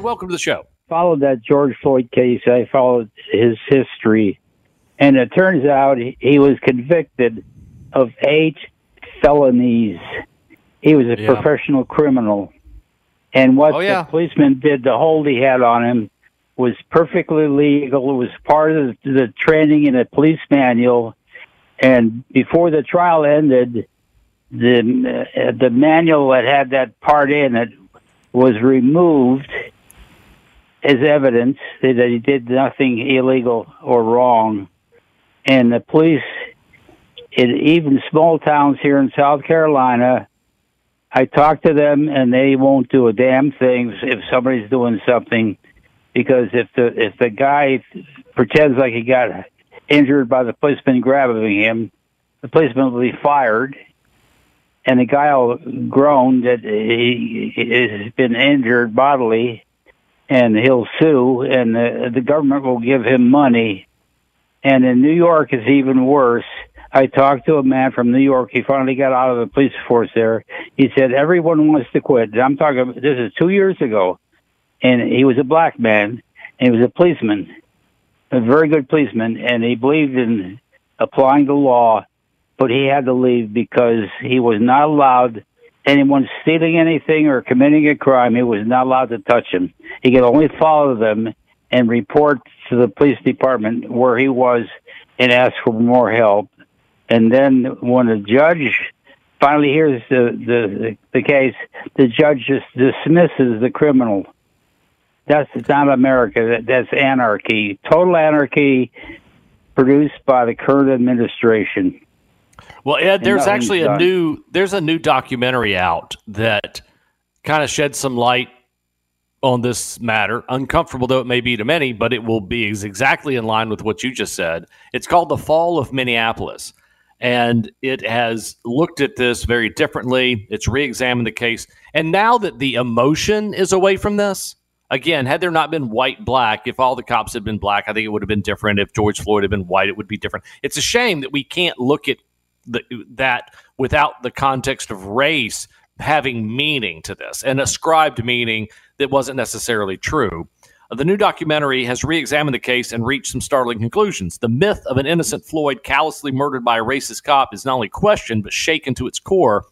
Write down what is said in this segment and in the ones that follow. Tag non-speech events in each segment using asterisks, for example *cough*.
Welcome to the show followed that George Floyd case. I followed his history, and it turns out he was convicted of eight felonies. He was a yeah. professional criminal, and what oh, yeah. the policeman did, the hold he had on him, was perfectly legal. It was part of the training in a police manual, and before the trial ended, the uh, the manual that had that part in it was removed as evidence that he did nothing illegal or wrong. And the police, in even small towns here in South Carolina, I talk to them and they won't do a damn thing if somebody's doing something because if the if the guy pretends like he got injured by the policeman grabbing him, the policeman will be fired, and the guy will groan that he has been injured bodily, and he'll sue, and the, the government will give him money. And in New York, it's even worse. I talked to a man from New York. He finally got out of the police force there. He said everyone wants to quit. I'm talking. This is two years ago, and he was a black man. And he was a policeman, a very good policeman, and he believed in applying the law. But he had to leave because he was not allowed anyone stealing anything or committing a crime, he was not allowed to touch him. He could only follow them and report to the police department where he was and ask for more help. And then when the judge finally hears the, the, the case, the judge just dismisses the criminal. That's not America. That's anarchy. Total anarchy produced by the current administration. Well, Ed, there's actually a new there's a new documentary out that kind of sheds some light on this matter. Uncomfortable though it may be to many, but it will be exactly in line with what you just said. It's called The Fall of Minneapolis. And it has looked at this very differently. It's re examined the case. And now that the emotion is away from this, again, had there not been white black, if all the cops had been black, I think it would have been different. If George Floyd had been white, it would be different. It's a shame that we can't look at the, that without the context of race having meaning to this and ascribed meaning that wasn't necessarily true. The new documentary has re examined the case and reached some startling conclusions. The myth of an innocent Floyd callously murdered by a racist cop is not only questioned, but shaken to its core.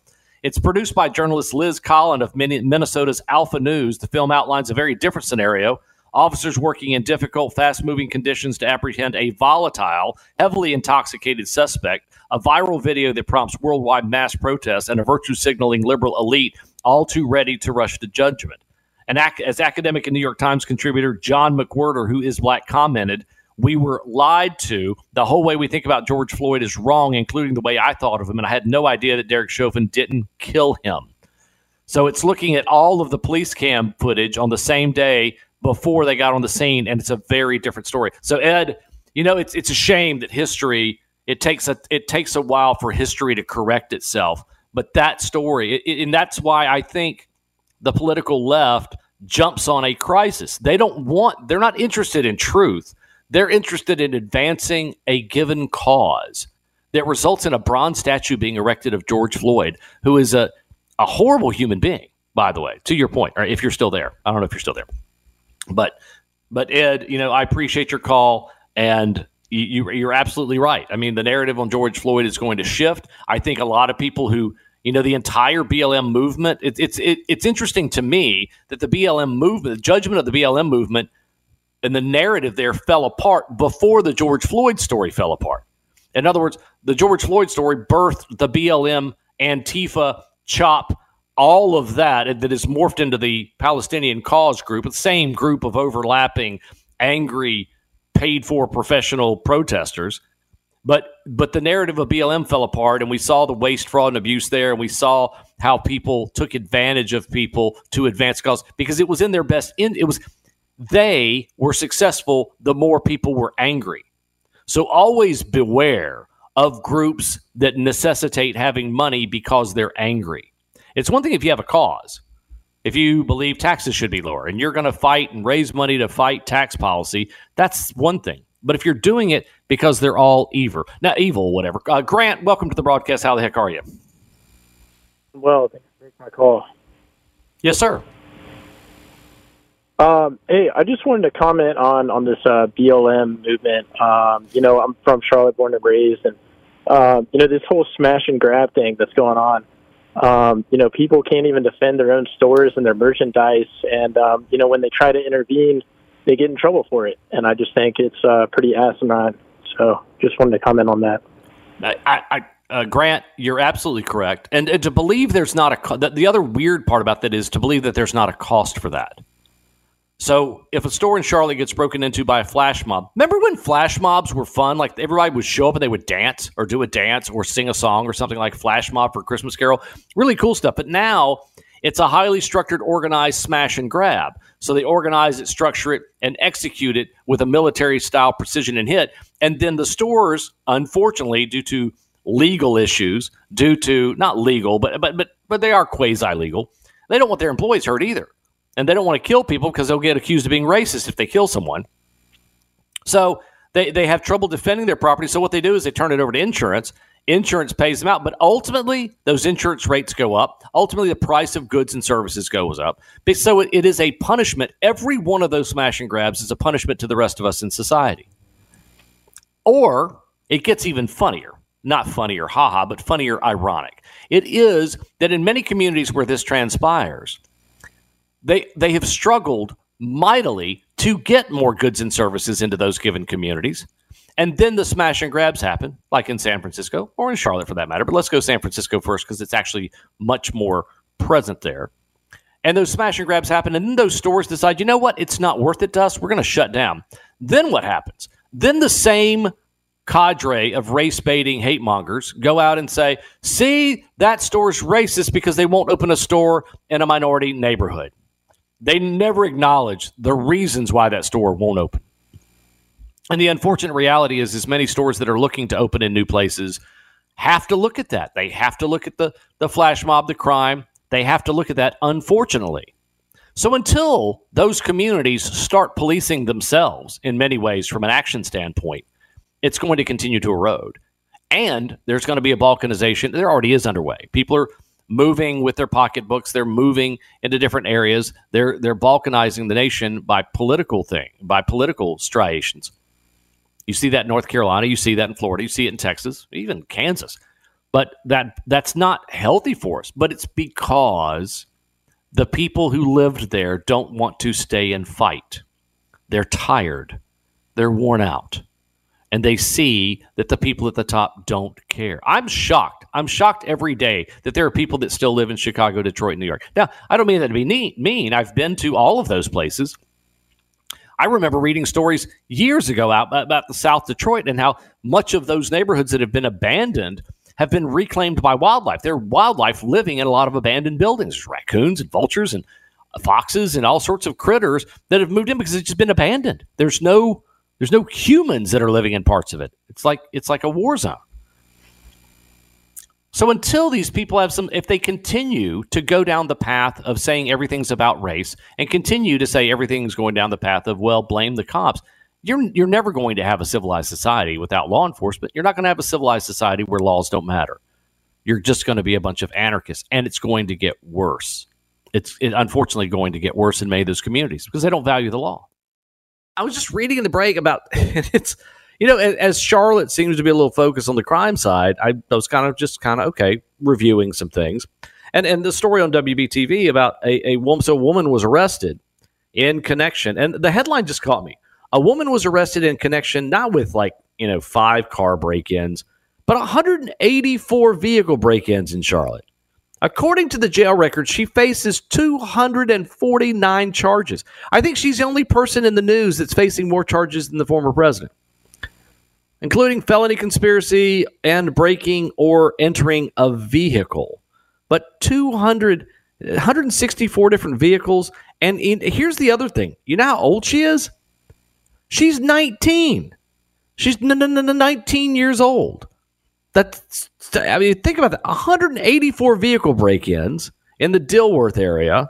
It's produced by journalist Liz Collin of Minnesota's Alpha News. The film outlines a very different scenario. Officers working in difficult, fast moving conditions to apprehend a volatile, heavily intoxicated suspect a viral video that prompts worldwide mass protests, and a virtue signaling liberal elite all too ready to rush to judgment. And ac- as academic and New York Times contributor John McWhorter, who is black, commented, we were lied to. The whole way we think about George Floyd is wrong, including the way I thought of him. And I had no idea that Derek Chauvin didn't kill him. So it's looking at all of the police cam footage on the same day before they got on the scene, and it's a very different story. So Ed, you know, it's it's a shame that history it takes a it takes a while for history to correct itself. But that story, it, and that's why I think the political left jumps on a crisis. They don't want. They're not interested in truth. They're interested in advancing a given cause that results in a bronze statue being erected of George Floyd, who is a a horrible human being. By the way, to your point, or if you're still there, I don't know if you're still there, but but Ed, you know, I appreciate your call and you, you're absolutely right. I mean, the narrative on George Floyd is going to shift. I think a lot of people who you know the entire BLM movement. It, it's it, it's interesting to me that the BLM movement, the judgment of the BLM movement, and the narrative there fell apart before the George Floyd story fell apart. In other words, the George Floyd story birthed the BLM, Antifa, CHOP, all of that that is morphed into the Palestinian cause group, the same group of overlapping, angry, paid for professional protesters. But but the narrative of BLM fell apart, and we saw the waste, fraud, and abuse there, and we saw how people took advantage of people to advance cause because it was in their best in it was they were successful the more people were angry. So always beware of groups that necessitate having money because they're angry. It's one thing if you have a cause. If you believe taxes should be lower and you're going to fight and raise money to fight tax policy, that's one thing. But if you're doing it because they're all evil, now evil, whatever. Uh, Grant, welcome to the broadcast. How the heck are you? Well, thanks for taking my call. Yes, sir. Um, hey, I just wanted to comment on on this uh, BLM movement. Um, you know, I'm from Charlotte, born and raised, and um, you know this whole smash and grab thing that's going on. Um, you know, people can't even defend their own stores and their merchandise, and um, you know when they try to intervene, they get in trouble for it. And I just think it's uh, pretty asinine. So, just wanted to comment on that. I, I uh, Grant, you're absolutely correct, and, and, to believe there's not a co- the, the other weird part about that is to believe that there's not a cost for that. So if a store in Charlotte gets broken into by a flash mob, remember when flash mobs were fun? Like everybody would show up and they would dance or do a dance or sing a song or something like Flash Mob for Christmas Carol. Really cool stuff. But now it's a highly structured, organized smash and grab. So they organize it, structure it, and execute it with a military style precision and hit. And then the stores, unfortunately, due to legal issues, due to not legal, but but but but they are quasi legal. They don't want their employees hurt either and they don't want to kill people because they'll get accused of being racist if they kill someone. So they, they have trouble defending their property. So what they do is they turn it over to insurance. Insurance pays them out, but ultimately those insurance rates go up. Ultimately, the price of goods and services goes up. So it, it is a punishment. Every one of those smash and grabs is a punishment to the rest of us in society. Or it gets even funnier. Not funnier, haha, but funnier, ironic. It is that in many communities where this transpires, they they have struggled mightily to get more goods and services into those given communities. And then the smash and grabs happen, like in San Francisco or in Charlotte for that matter. But let's go San Francisco first because it's actually much more present there. And those smash and grabs happen, and then those stores decide, you know what, it's not worth it to us. We're going to shut down. Then what happens? Then the same cadre of race baiting hate mongers go out and say, see, that store's racist because they won't open a store in a minority neighborhood. They never acknowledge the reasons why that store won't open. And the unfortunate reality is, as many stores that are looking to open in new places have to look at that. They have to look at the, the flash mob, the crime. They have to look at that, unfortunately. So until those communities start policing themselves in many ways from an action standpoint, it's going to continue to erode. And there's going to be a balkanization. There already is underway. People are moving with their pocketbooks. They're moving into different areas. They're they're balkanizing the nation by political thing, by political striations. You see that in North Carolina. You see that in Florida. You see it in Texas, even Kansas. But that that's not healthy for us. But it's because the people who lived there don't want to stay and fight. They're tired. They're worn out and they see that the people at the top don't care. I'm shocked. I'm shocked every day that there are people that still live in Chicago, Detroit, New York. Now, I don't mean that to be mean. I've been to all of those places. I remember reading stories years ago out about the South Detroit and how much of those neighborhoods that have been abandoned have been reclaimed by wildlife. There are wildlife living in a lot of abandoned buildings. There's raccoons and vultures and foxes and all sorts of critters that have moved in because it's just been abandoned. There's no there's no humans that are living in parts of it. It's like it's like a war zone. So until these people have some, if they continue to go down the path of saying everything's about race and continue to say everything's going down the path of well, blame the cops, you're you're never going to have a civilized society without law enforcement. You're not going to have a civilized society where laws don't matter. You're just going to be a bunch of anarchists, and it's going to get worse. It's it, unfortunately going to get worse in many of those communities because they don't value the law. I was just reading in the break about *laughs* it's you know as Charlotte seems to be a little focused on the crime side. I, was kind of just kind of okay reviewing some things, and and the story on WBTV about a, a woman. So a woman was arrested in connection, and the headline just caught me. A woman was arrested in connection not with like you know five car break-ins, but 184 vehicle break-ins in Charlotte. According to the jail record, she faces 249 charges. I think she's the only person in the news that's facing more charges than the former president, including felony conspiracy and breaking or entering a vehicle. but 200, 164 different vehicles. And in, here's the other thing you know how old she is? She's 19. She's n- n- n- 19 years old. That's, I mean, think about that 184 vehicle break ins in the Dilworth area.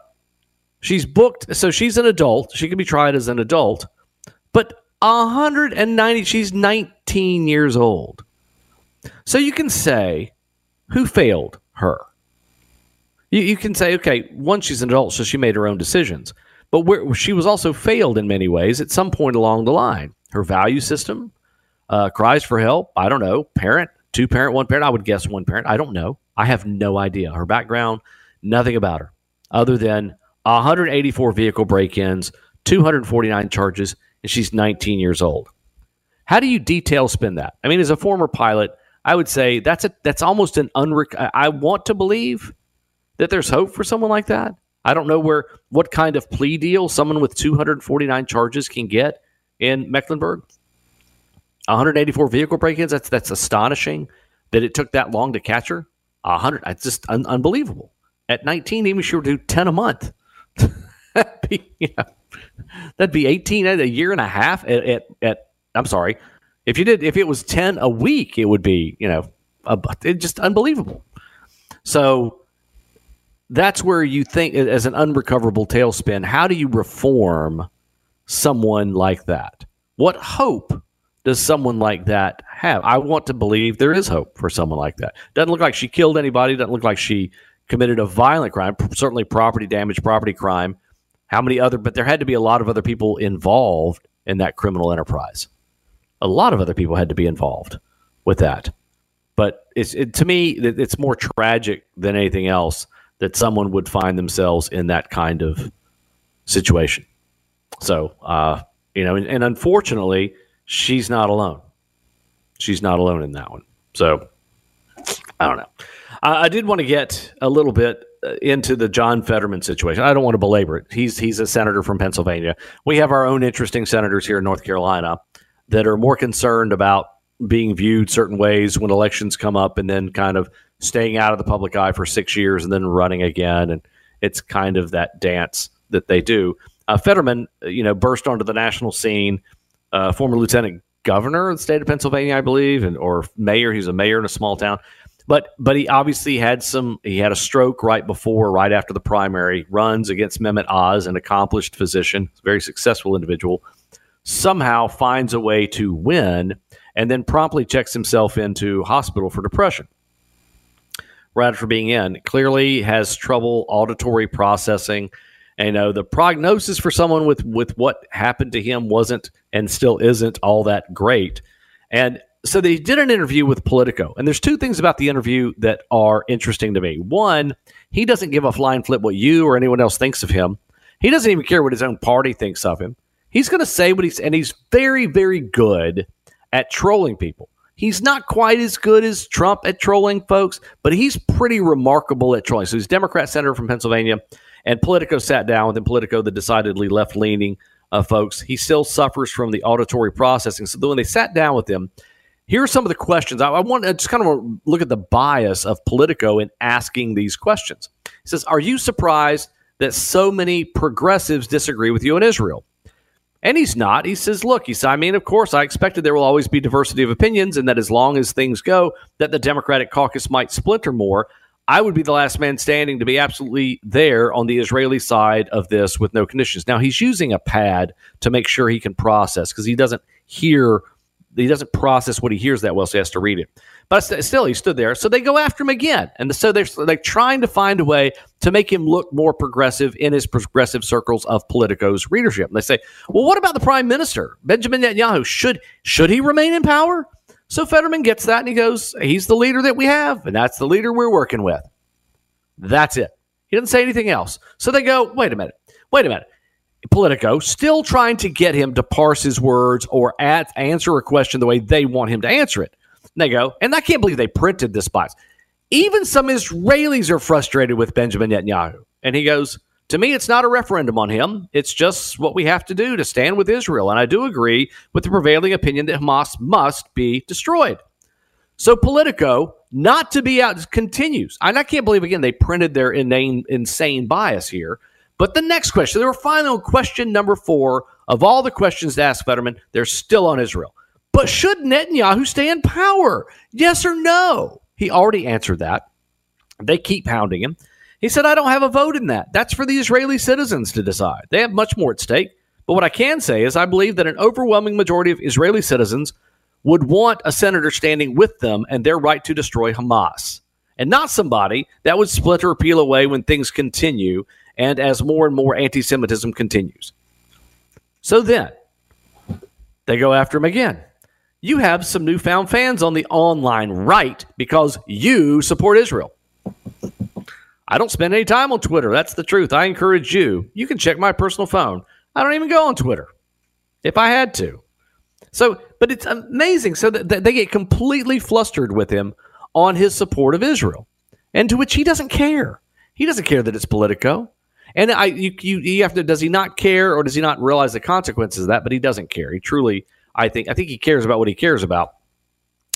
She's booked, so she's an adult. She can be tried as an adult, but 190, she's 19 years old. So you can say, who failed her? You, you can say, okay, one, she's an adult, so she made her own decisions. But where, she was also failed in many ways at some point along the line. Her value system, uh, cries for help. I don't know. Parent, two parent, one parent. I would guess one parent. I don't know. I have no idea. Her background, nothing about her other than 184 vehicle break ins, 249 charges, and she's 19 years old. How do you detail spin that? I mean, as a former pilot, I would say that's a that's almost an unrec. I want to believe that there's hope for someone like that. I don't know where what kind of plea deal someone with 249 charges can get in Mecklenburg. 184 vehicle break-ins. That's that's astonishing that it took that long to catch her. 100. It's just un- unbelievable. At 19, even she would do 10 a month. *laughs* be, that'd be 18 a year and a half. At, at, at I'm sorry, if you did if it was 10 a week, it would be you know a, it just unbelievable. So that's where you think as an unrecoverable tailspin. How do you reform someone like that? What hope does someone like that have? I want to believe there is hope for someone like that. Doesn't look like she killed anybody. Doesn't look like she committed a violent crime. Certainly, property damage, property crime. How many other? But there had to be a lot of other people involved in that criminal enterprise. A lot of other people had to be involved with that. But it's it, to me, it's more tragic than anything else that someone would find themselves in that kind of situation. So, uh, you know, and, and unfortunately, she's not alone. She's not alone in that one. So I don't know. I, I did want to get a little bit uh, into the John Fetterman situation. I don't want to belabor it. He's he's a senator from Pennsylvania. We have our own interesting senators here in North Carolina that are more concerned about being viewed certain ways when elections come up and then kind of staying out of the public eye for six years and then running again. And it's kind of that dance that they do. Uh, Fetterman, uh, you know, burst onto the national scene uh, former lieutenant governor of the state of Pennsylvania, I believe, and or mayor. He's a mayor in a small town. But but he obviously had some. He had a stroke right before, right after the primary. Runs against Mehmet Oz, an accomplished physician, very successful individual. Somehow finds a way to win, and then promptly checks himself into hospital for depression. Right after being in, clearly has trouble auditory processing and, you know, the prognosis for someone with with what happened to him wasn't and still isn't all that great. And so they did an interview with Politico, and there's two things about the interview that are interesting to me. One, he doesn't give a flying flip what you or anyone else thinks of him. He doesn't even care what his own party thinks of him. He's going to say what he's, and he's very, very good at trolling people. He's not quite as good as Trump at trolling folks, but he's pretty remarkable at trolling. So he's Democrat senator from Pennsylvania. And Politico sat down with him. Politico, the decidedly left leaning uh, folks, he still suffers from the auditory processing. So when they sat down with him, here are some of the questions. I, I want to just kind of look at the bias of Politico in asking these questions. He says, Are you surprised that so many progressives disagree with you in Israel? And he's not. He says, look, he said, I mean, of course, I expected there will always be diversity of opinions and that as long as things go, that the Democratic caucus might splinter more. I would be the last man standing to be absolutely there on the Israeli side of this with no conditions. Now he's using a pad to make sure he can process because he doesn't hear, he doesn't process what he hears that well, so he has to read it. But still, he stood there. So they go after him again, and so they're like trying to find a way to make him look more progressive in his progressive circles of Politico's readership. And they say, "Well, what about the prime minister, Benjamin Netanyahu? Should should he remain in power?" So Fetterman gets that and he goes, he's the leader that we have, and that's the leader we're working with. That's it. He doesn't say anything else. So they go, wait a minute, wait a minute. Politico still trying to get him to parse his words or at, answer a question the way they want him to answer it. And they go, and I can't believe they printed this box. Even some Israelis are frustrated with Benjamin Netanyahu. And he goes, to me, it's not a referendum on him. It's just what we have to do to stand with Israel. And I do agree with the prevailing opinion that Hamas must be destroyed. So Politico not to be out continues. And I can't believe again they printed their inane, insane bias here. But the next question, they were final question number four of all the questions to ask Fetterman, they're still on Israel. But should Netanyahu stay in power? Yes or no? He already answered that. They keep pounding him. He said, I don't have a vote in that. That's for the Israeli citizens to decide. They have much more at stake. But what I can say is, I believe that an overwhelming majority of Israeli citizens would want a senator standing with them and their right to destroy Hamas, and not somebody that would splinter or peel away when things continue and as more and more anti Semitism continues. So then, they go after him again. You have some newfound fans on the online right because you support Israel. I don't spend any time on Twitter. That's the truth. I encourage you. You can check my personal phone. I don't even go on Twitter if I had to. So, but it's amazing. So that they get completely flustered with him on his support of Israel, and to which he doesn't care. He doesn't care that it's Politico. And I, you, you, you have to. Does he not care, or does he not realize the consequences of that? But he doesn't care. He truly, I think, I think he cares about what he cares about.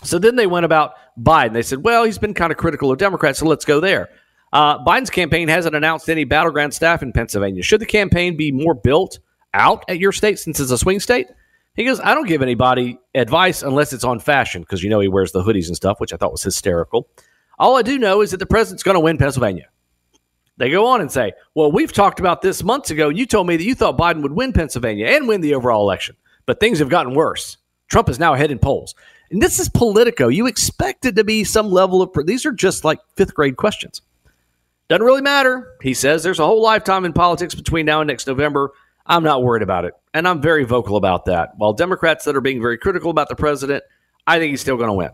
So then they went about Biden. They said, well, he's been kind of critical of Democrats, so let's go there. Uh, Biden's campaign hasn't announced any battleground staff in Pennsylvania. Should the campaign be more built out at your state since it's a swing state? He goes, I don't give anybody advice unless it's on fashion because you know he wears the hoodies and stuff, which I thought was hysterical. All I do know is that the president's going to win Pennsylvania. They go on and say, Well, we've talked about this months ago. You told me that you thought Biden would win Pennsylvania and win the overall election, but things have gotten worse. Trump is now ahead in polls. And this is Politico. You expect it to be some level of, these are just like fifth grade questions. Doesn't really matter. He says there's a whole lifetime in politics between now and next November. I'm not worried about it. And I'm very vocal about that. While Democrats that are being very critical about the president, I think he's still going to win.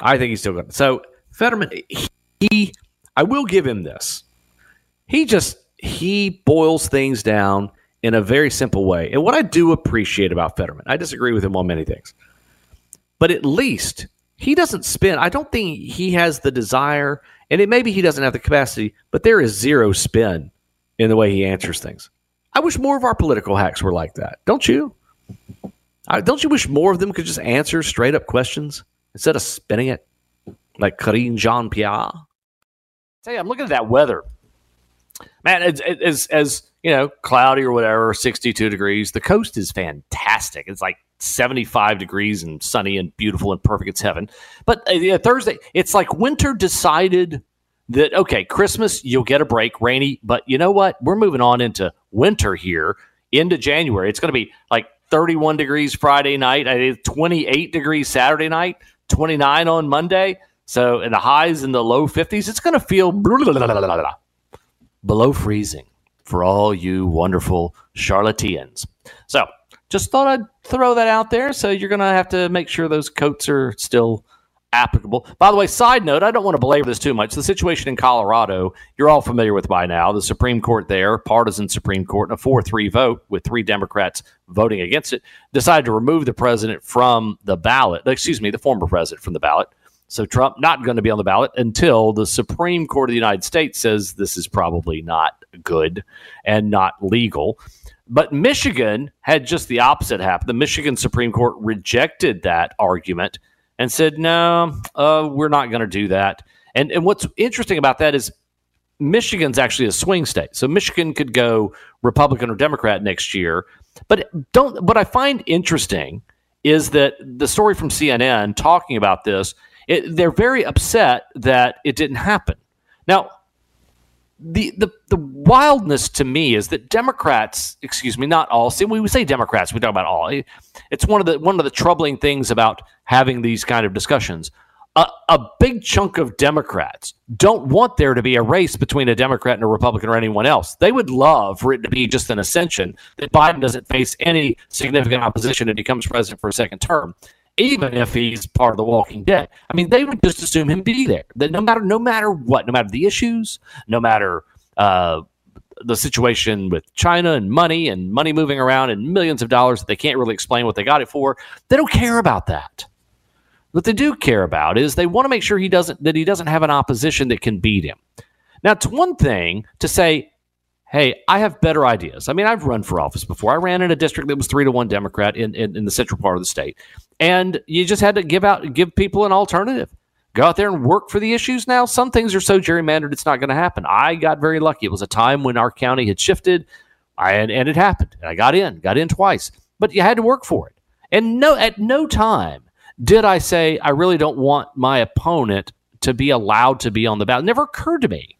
I think he's still going to. So, Fetterman, he, I will give him this. He just, he boils things down in a very simple way. And what I do appreciate about Fetterman, I disagree with him on many things, but at least he doesn't spin. I don't think he has the desire, and it maybe he doesn't have the capacity, but there is zero spin in the way he answers things. I wish more of our political hacks were like that. Don't you? I, don't you wish more of them could just answer straight up questions instead of spinning it like Karine Jean Pierre? Tell you, I'm looking at that weather. Man, it's, it's, as you know, cloudy or whatever, 62 degrees. The coast is fantastic. It's like 75 degrees and sunny and beautiful and perfect. It's heaven. But uh, Thursday, it's like winter decided that okay, Christmas you'll get a break, rainy, but you know what? We're moving on into winter here into January. It's going to be like 31 degrees Friday night, 28 degrees Saturday night, 29 on Monday. So in the highs in the low 50s, it's going to feel below freezing for all you wonderful charlatans. So just thought I'd throw that out there. So you're going to have to make sure those coats are still applicable. By the way, side note, I don't want to belabor this too much. The situation in Colorado, you're all familiar with by now. The Supreme Court there, partisan Supreme Court, in a 4 3 vote with three Democrats voting against it, decided to remove the president from the ballot. Excuse me, the former president from the ballot. So Trump not going to be on the ballot until the Supreme Court of the United States says this is probably not good and not legal. But Michigan had just the opposite happen. The Michigan Supreme Court rejected that argument and said, no, uh, we're not going to do that. And, and what's interesting about that is Michigan's actually a swing state. So Michigan could go Republican or Democrat next year. But don't what I find interesting is that the story from CNN talking about this, it, they're very upset that it didn't happen. Now, the, the the wildness to me is that Democrats, excuse me, not all. See, when we say Democrats, we talk about all. It's one of the one of the troubling things about having these kind of discussions. A, a big chunk of Democrats don't want there to be a race between a Democrat and a Republican or anyone else. They would love for it to be just an ascension that Biden doesn't face any significant opposition and becomes president for a second term even if he's part of the Walking Dead. I mean, they would just assume him be there. That no matter no matter what, no matter the issues, no matter uh, the situation with China and money and money moving around and millions of dollars that they can't really explain what they got it for, they don't care about that. What they do care about is they want to make sure he doesn't that he doesn't have an opposition that can beat him. Now, it's one thing to say, hey, I have better ideas. I mean, I've run for office before. I ran in a district that was three to one Democrat in, in, in the central part of the state. And you just had to give out give people an alternative. go out there and work for the issues now. Some things are so gerrymandered, it's not going to happen. I got very lucky. It was a time when our county had shifted, I, and, and it happened. And I got in, got in twice, but you had to work for it. And no, at no time did I say I really don't want my opponent to be allowed to be on the ballot. It never occurred to me.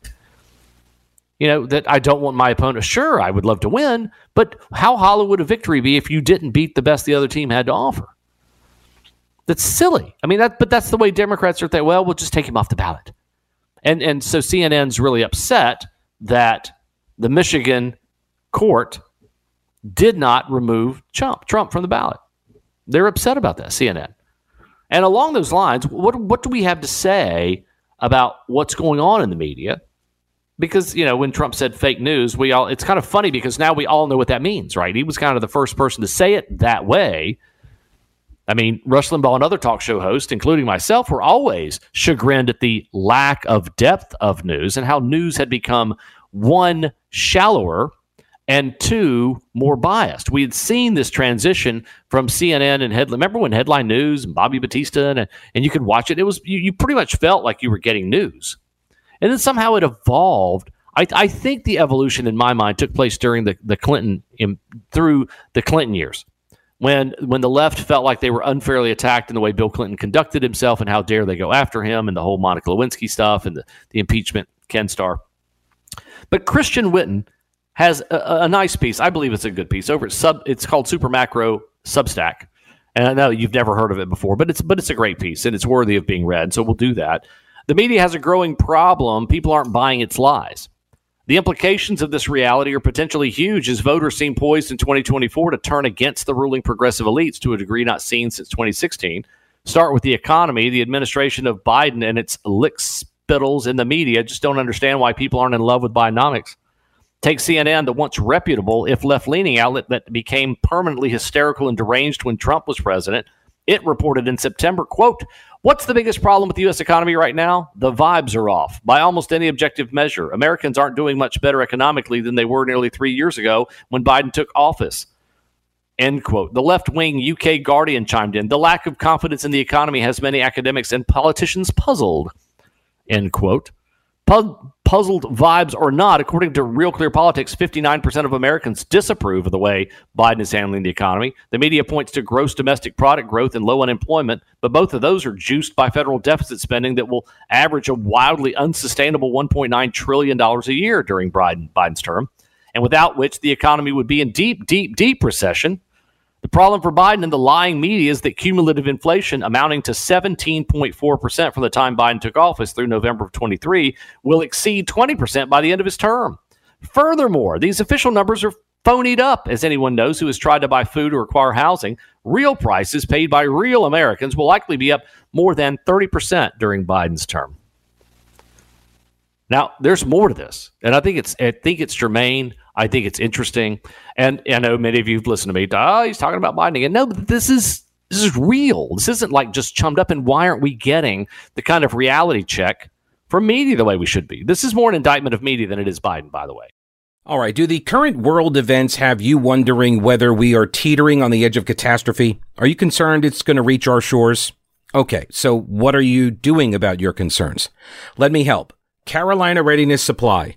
You know, that I don't want my opponent. Sure, I would love to win, but how hollow would a victory be if you didn't beat the best the other team had to offer? That's silly. I mean, that, but that's the way Democrats are. Thinking, well, we'll just take him off the ballot, and and so CNN's really upset that the Michigan court did not remove Trump Trump from the ballot. They're upset about that. CNN, and along those lines, what what do we have to say about what's going on in the media? Because you know, when Trump said fake news, we all it's kind of funny because now we all know what that means, right? He was kind of the first person to say it that way I mean, Rush Limbaugh and other talk show hosts, including myself, were always chagrined at the lack of depth of news and how news had become one, shallower, and two, more biased. We had seen this transition from CNN and headline. Remember when headline news and Bobby Batista and, and you could watch it? It was you, you pretty much felt like you were getting news, and then somehow it evolved. I, I think the evolution in my mind took place during the the Clinton in, through the Clinton years when when the left felt like they were unfairly attacked in the way Bill Clinton conducted himself and how dare they go after him and the whole Monica Lewinsky stuff and the, the impeachment Ken Starr. But Christian Whiton has a, a, nice piece. I believe it's a good piece over at sub. It's called Super Macro Substack, and I know you've never heard of it before, but it's but it's a great piece and it's worthy of being read. So we'll do that. The media has a growing problem. People aren't buying its lies. The implications of this reality are potentially huge as voters seem poised in 2024 to turn against the ruling progressive elites to a degree not seen since 2016. Start with the economy. The administration of Biden and its lick spittles in the media just don't understand why people aren't in love with Bidenomics. Take CNN, the once reputable, if left leaning outlet that became permanently hysterical and deranged when Trump was president. It reported in September, quote, What's the biggest problem with the U.S. economy right now? The vibes are off by almost any objective measure. Americans aren't doing much better economically than they were nearly three years ago when Biden took office. End quote. The left wing UK Guardian chimed in. The lack of confidence in the economy has many academics and politicians puzzled. End quote puzzled vibes or not, according to Real Clear Politics, 59% of Americans disapprove of the way Biden is handling the economy. The media points to gross domestic product growth and low unemployment, but both of those are juiced by federal deficit spending that will average a wildly unsustainable $1.9 trillion a year during Biden, Biden's term, and without which the economy would be in deep, deep, deep recession. The problem for Biden and the lying media is that cumulative inflation amounting to 17.4% from the time Biden took office through November of 23 will exceed 20% by the end of his term. Furthermore, these official numbers are phonied up, as anyone knows who has tried to buy food or acquire housing. Real prices paid by real Americans will likely be up more than 30% during Biden's term. Now, there's more to this, and I think it's I think it's germane. I think it's interesting. And I know many of you have listened to me. Oh, he's talking about Biden again. No, but this is this is real. This isn't like just chummed up. And why aren't we getting the kind of reality check from media the way we should be? This is more an indictment of media than it is Biden, by the way. All right. Do the current world events have you wondering whether we are teetering on the edge of catastrophe? Are you concerned it's going to reach our shores? Okay. So what are you doing about your concerns? Let me help. Carolina Readiness Supply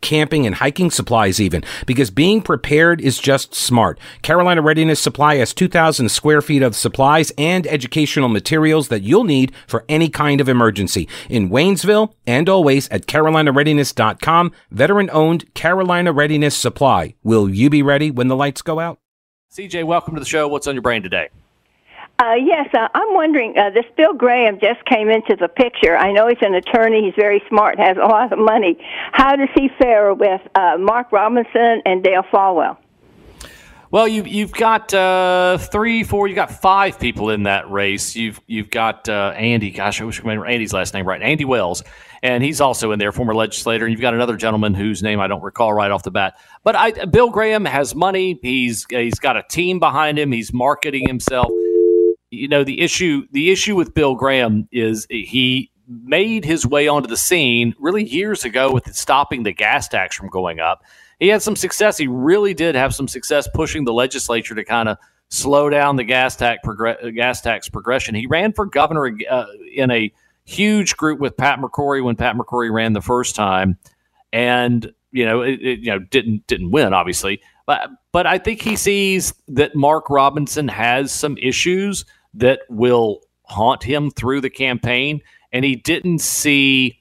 camping and hiking supplies even, because being prepared is just smart. Carolina Readiness Supply has 2,000 square feet of supplies and educational materials that you'll need for any kind of emergency in Waynesville and always at carolinareadiness.com. Veteran owned Carolina Readiness Supply. Will you be ready when the lights go out? CJ, welcome to the show. What's on your brain today? Uh, yes, uh, I'm wondering. Uh, this Bill Graham just came into the picture. I know he's an attorney. He's very smart, has a lot of money. How does he fare with uh, Mark Robinson and Dale Folwell? Well, you, you've got uh, three, four, you've got five people in that race. You've you've got uh, Andy. Gosh, I wish I remember Andy's last name right. Andy Wells, and he's also in there, former legislator. And you've got another gentleman whose name I don't recall right off the bat. But I, Bill Graham has money. He's he's got a team behind him. He's marketing himself you know the issue the issue with Bill Graham is he made his way onto the scene really years ago with stopping the gas tax from going up. He had some success. He really did have some success pushing the legislature to kind of slow down the gas tax gas tax progression. He ran for governor uh, in a huge group with Pat McCrory when Pat McCrory ran the first time, and you know, it, it, you know, didn't didn't win obviously, but but I think he sees that Mark Robinson has some issues that will haunt him through the campaign, and he didn't see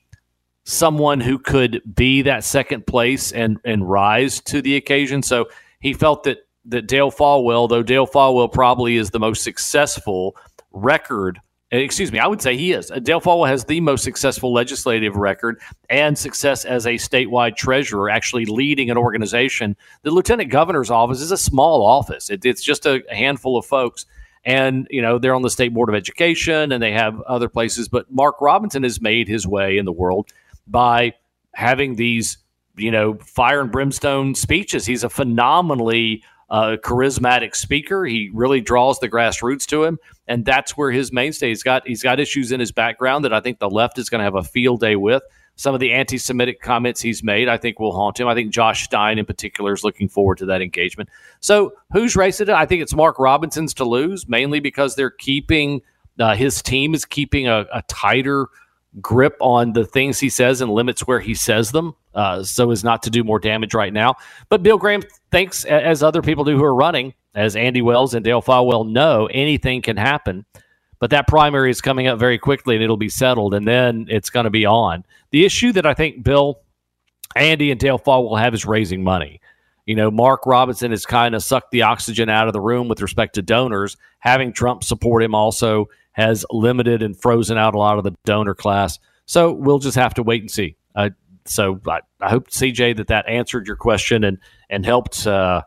someone who could be that second place and and rise to the occasion. So he felt that that Dale Folwell, though Dale Folwell probably is the most successful record excuse me, I would say he is. Dale Folwell has the most successful legislative record and success as a statewide treasurer, actually leading an organization. The lieutenant governor's office is a small office. It, it's just a handful of folks. And, you know, they're on the state board of education and they have other places. But Mark Robinson has made his way in the world by having these, you know, fire and brimstone speeches. He's a phenomenally uh, charismatic speaker. He really draws the grassroots to him, and that's where his mainstay. He's got he's got issues in his background that I think the left is going to have a field day with. Some of the anti-Semitic comments he's made, I think, will haunt him. I think Josh Stein, in particular, is looking forward to that engagement. So, who's racing it? I think it's Mark Robinson's to lose, mainly because they're keeping uh, his team is keeping a, a tighter grip on the things he says and limits where he says them uh, so as not to do more damage right now. But Bill Graham thinks, as other people do who are running, as Andy Wells and Dale Folwell know, anything can happen. But that primary is coming up very quickly and it'll be settled, and then it's going to be on. The issue that I think Bill, Andy, and Dale Folwell will have is raising money. You know, Mark Robinson has kind of sucked the oxygen out of the room with respect to donors. Having Trump support him also has limited and frozen out a lot of the donor class. So we'll just have to wait and see. Uh, so I, I, hope CJ that that answered your question and and helped uh,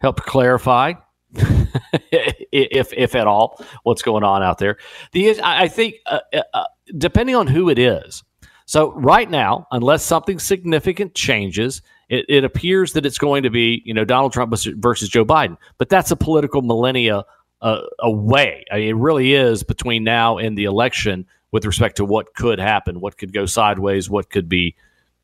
helped clarify, *laughs* if if at all, what's going on out there. The I think uh, uh, uh, depending on who it is. So right now, unless something significant changes, it, it appears that it's going to be you know Donald Trump versus Joe Biden. But that's a political millennia uh, away. I mean, it really is between now and the election with respect to what could happen, what could go sideways, what could be,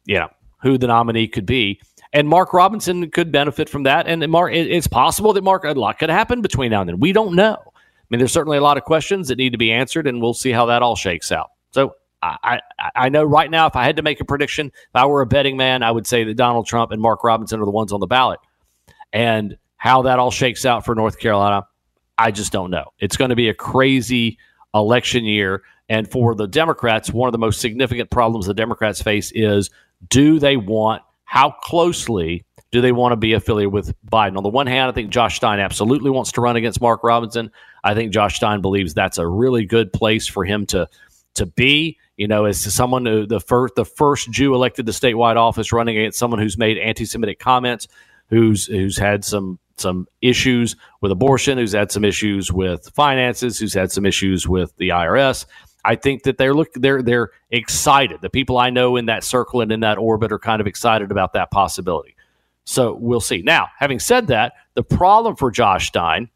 you know, who the nominee could be. And Mark Robinson could benefit from that. And Mark, it's possible that Mark a lot could happen between now and then. We don't know. I mean, there's certainly a lot of questions that need to be answered, and we'll see how that all shakes out. So I, I, I know right now, if I had to make a prediction, if I were a betting man, I would say that Donald Trump and Mark Robinson are the ones on the ballot. And how that all shakes out for North Carolina, I just don't know. It's going to be a crazy election year. And for the Democrats, one of the most significant problems the Democrats face is do they want, how closely do they want to be affiliated with Biden? On the one hand, I think Josh Stein absolutely wants to run against Mark Robinson. I think Josh Stein believes that's a really good place for him to to be. You know, as someone who the first the first Jew elected to statewide office, running against someone who's made anti-Semitic comments, who's who's had some some issues with abortion, who's had some issues with finances, who's had some issues with the IRS. I think that they're look they're they're excited. The people I know in that circle and in that orbit are kind of excited about that possibility. So we'll see. Now, having said that, the problem for Josh Stein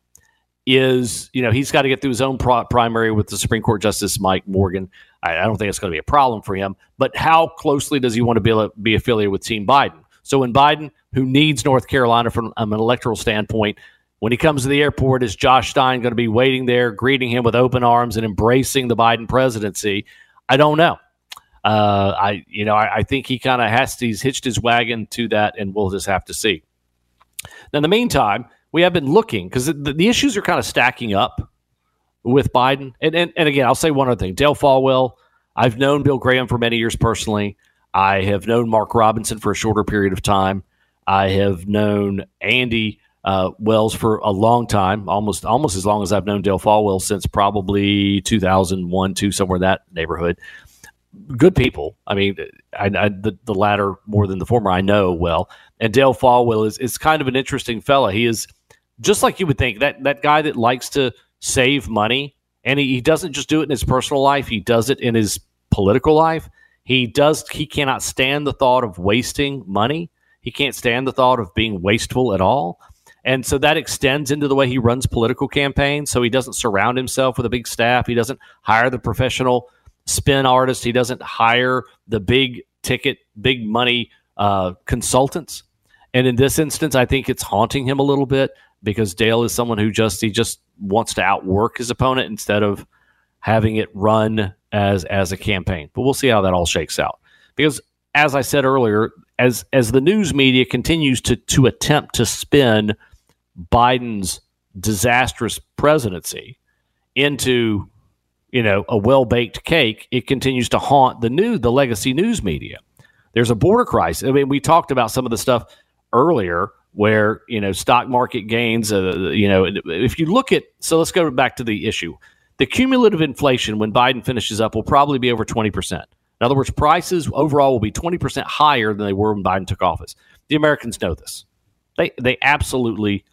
is, you know, he's got to get through his own pro- primary with the Supreme Court Justice Mike Morgan. I, I don't think it's going to be a problem for him. But how closely does he want to be, be affiliated with Team Biden? So when Biden, who needs North Carolina from an electoral standpoint, when he comes to the airport, is Josh Stein going to be waiting there, greeting him with open arms and embracing the Biden presidency? I don't know. Uh, I, you know, I, I think he kind of has to, he's hitched his wagon to that, and we'll just have to see. Now, in the meantime, we have been looking because the, the, issues are kind of stacking up with Biden. And, and, and again, I'll say one other thing Dale Folwell, I've known Bill Graham for many years personally. I have known Mark Robinson for a shorter period of time. I have known Andy uh, Wells for a long time, almost almost as long as I've known Dale Folwell since probably 2001, two somewhere in that neighborhood. Good people. I mean, I, I, the, the latter more than the former I know well. And Dale Folwell is is kind of an interesting fella. He is just like you would think that that guy that likes to save money, and he, he doesn't just do it in his personal life; he does it in his political life he does he cannot stand the thought of wasting money. He can't stand the thought of being wasteful at all. And so that extends into the way he runs political campaigns. So he doesn't surround himself with a big staff. He doesn't hire the professional spin artist. He doesn't hire the big ticket, big money uh, consultants. And in this instance, I think it's haunting him a little bit because Dale is someone who just he just wants to outwork his opponent instead of having it run as as a campaign. But we'll see how that all shakes out. Because as I said earlier, as as the news media continues to to attempt to spin Biden's disastrous presidency into you know a well-baked cake, it continues to haunt the new the legacy news media. There's a border crisis. I mean, we talked about some of the stuff earlier where you know stock market gains. Uh, you know, if you look at so let's go back to the issue. The cumulative inflation when Biden finishes up will probably be over twenty percent. In other words, prices overall will be twenty percent higher than they were when Biden took office. The Americans know this. They they absolutely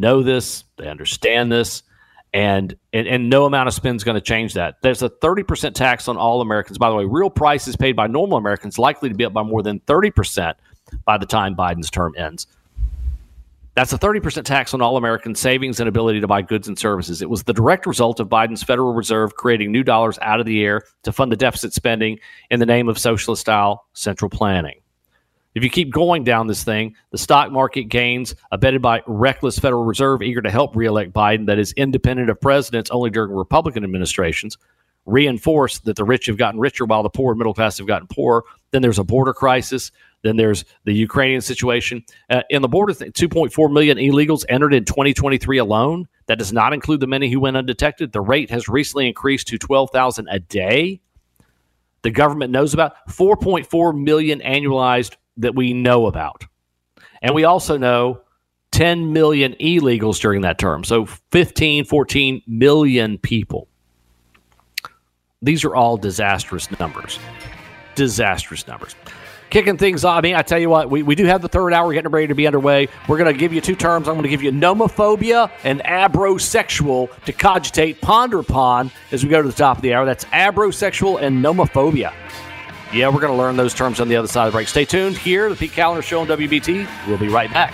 know this. They understand this. And, and, and no amount of spend is going to change that. There's a 30% tax on all Americans. By the way, real prices paid by normal Americans likely to be up by more than 30% by the time Biden's term ends. That's a 30% tax on all American savings and ability to buy goods and services. It was the direct result of Biden's Federal Reserve creating new dollars out of the air to fund the deficit spending in the name of socialist style central planning. If you keep going down this thing, the stock market gains, abetted by reckless Federal Reserve eager to help reelect Biden, that is independent of presidents only during Republican administrations, reinforce that the rich have gotten richer while the poor and middle class have gotten poorer. Then there's a border crisis. Then there's the Ukrainian situation. Uh, in the border, 2.4 million illegals entered in 2023 alone. That does not include the many who went undetected. The rate has recently increased to 12,000 a day. The government knows about 4.4 million annualized that we know about. And we also know 10 million illegals during that term. So 15, 14 million people. These are all disastrous numbers. Disastrous numbers kicking things off. I mean, I tell you what, we, we do have the third hour getting ready to be underway. We're going to give you two terms. I'm going to give you nomophobia and abrosexual to cogitate, ponder upon as we go to the top of the hour. That's abrosexual and nomophobia. Yeah, we're going to learn those terms on the other side of the break. Stay tuned here, the Pete Kaliner Show on WBT. We'll be right back.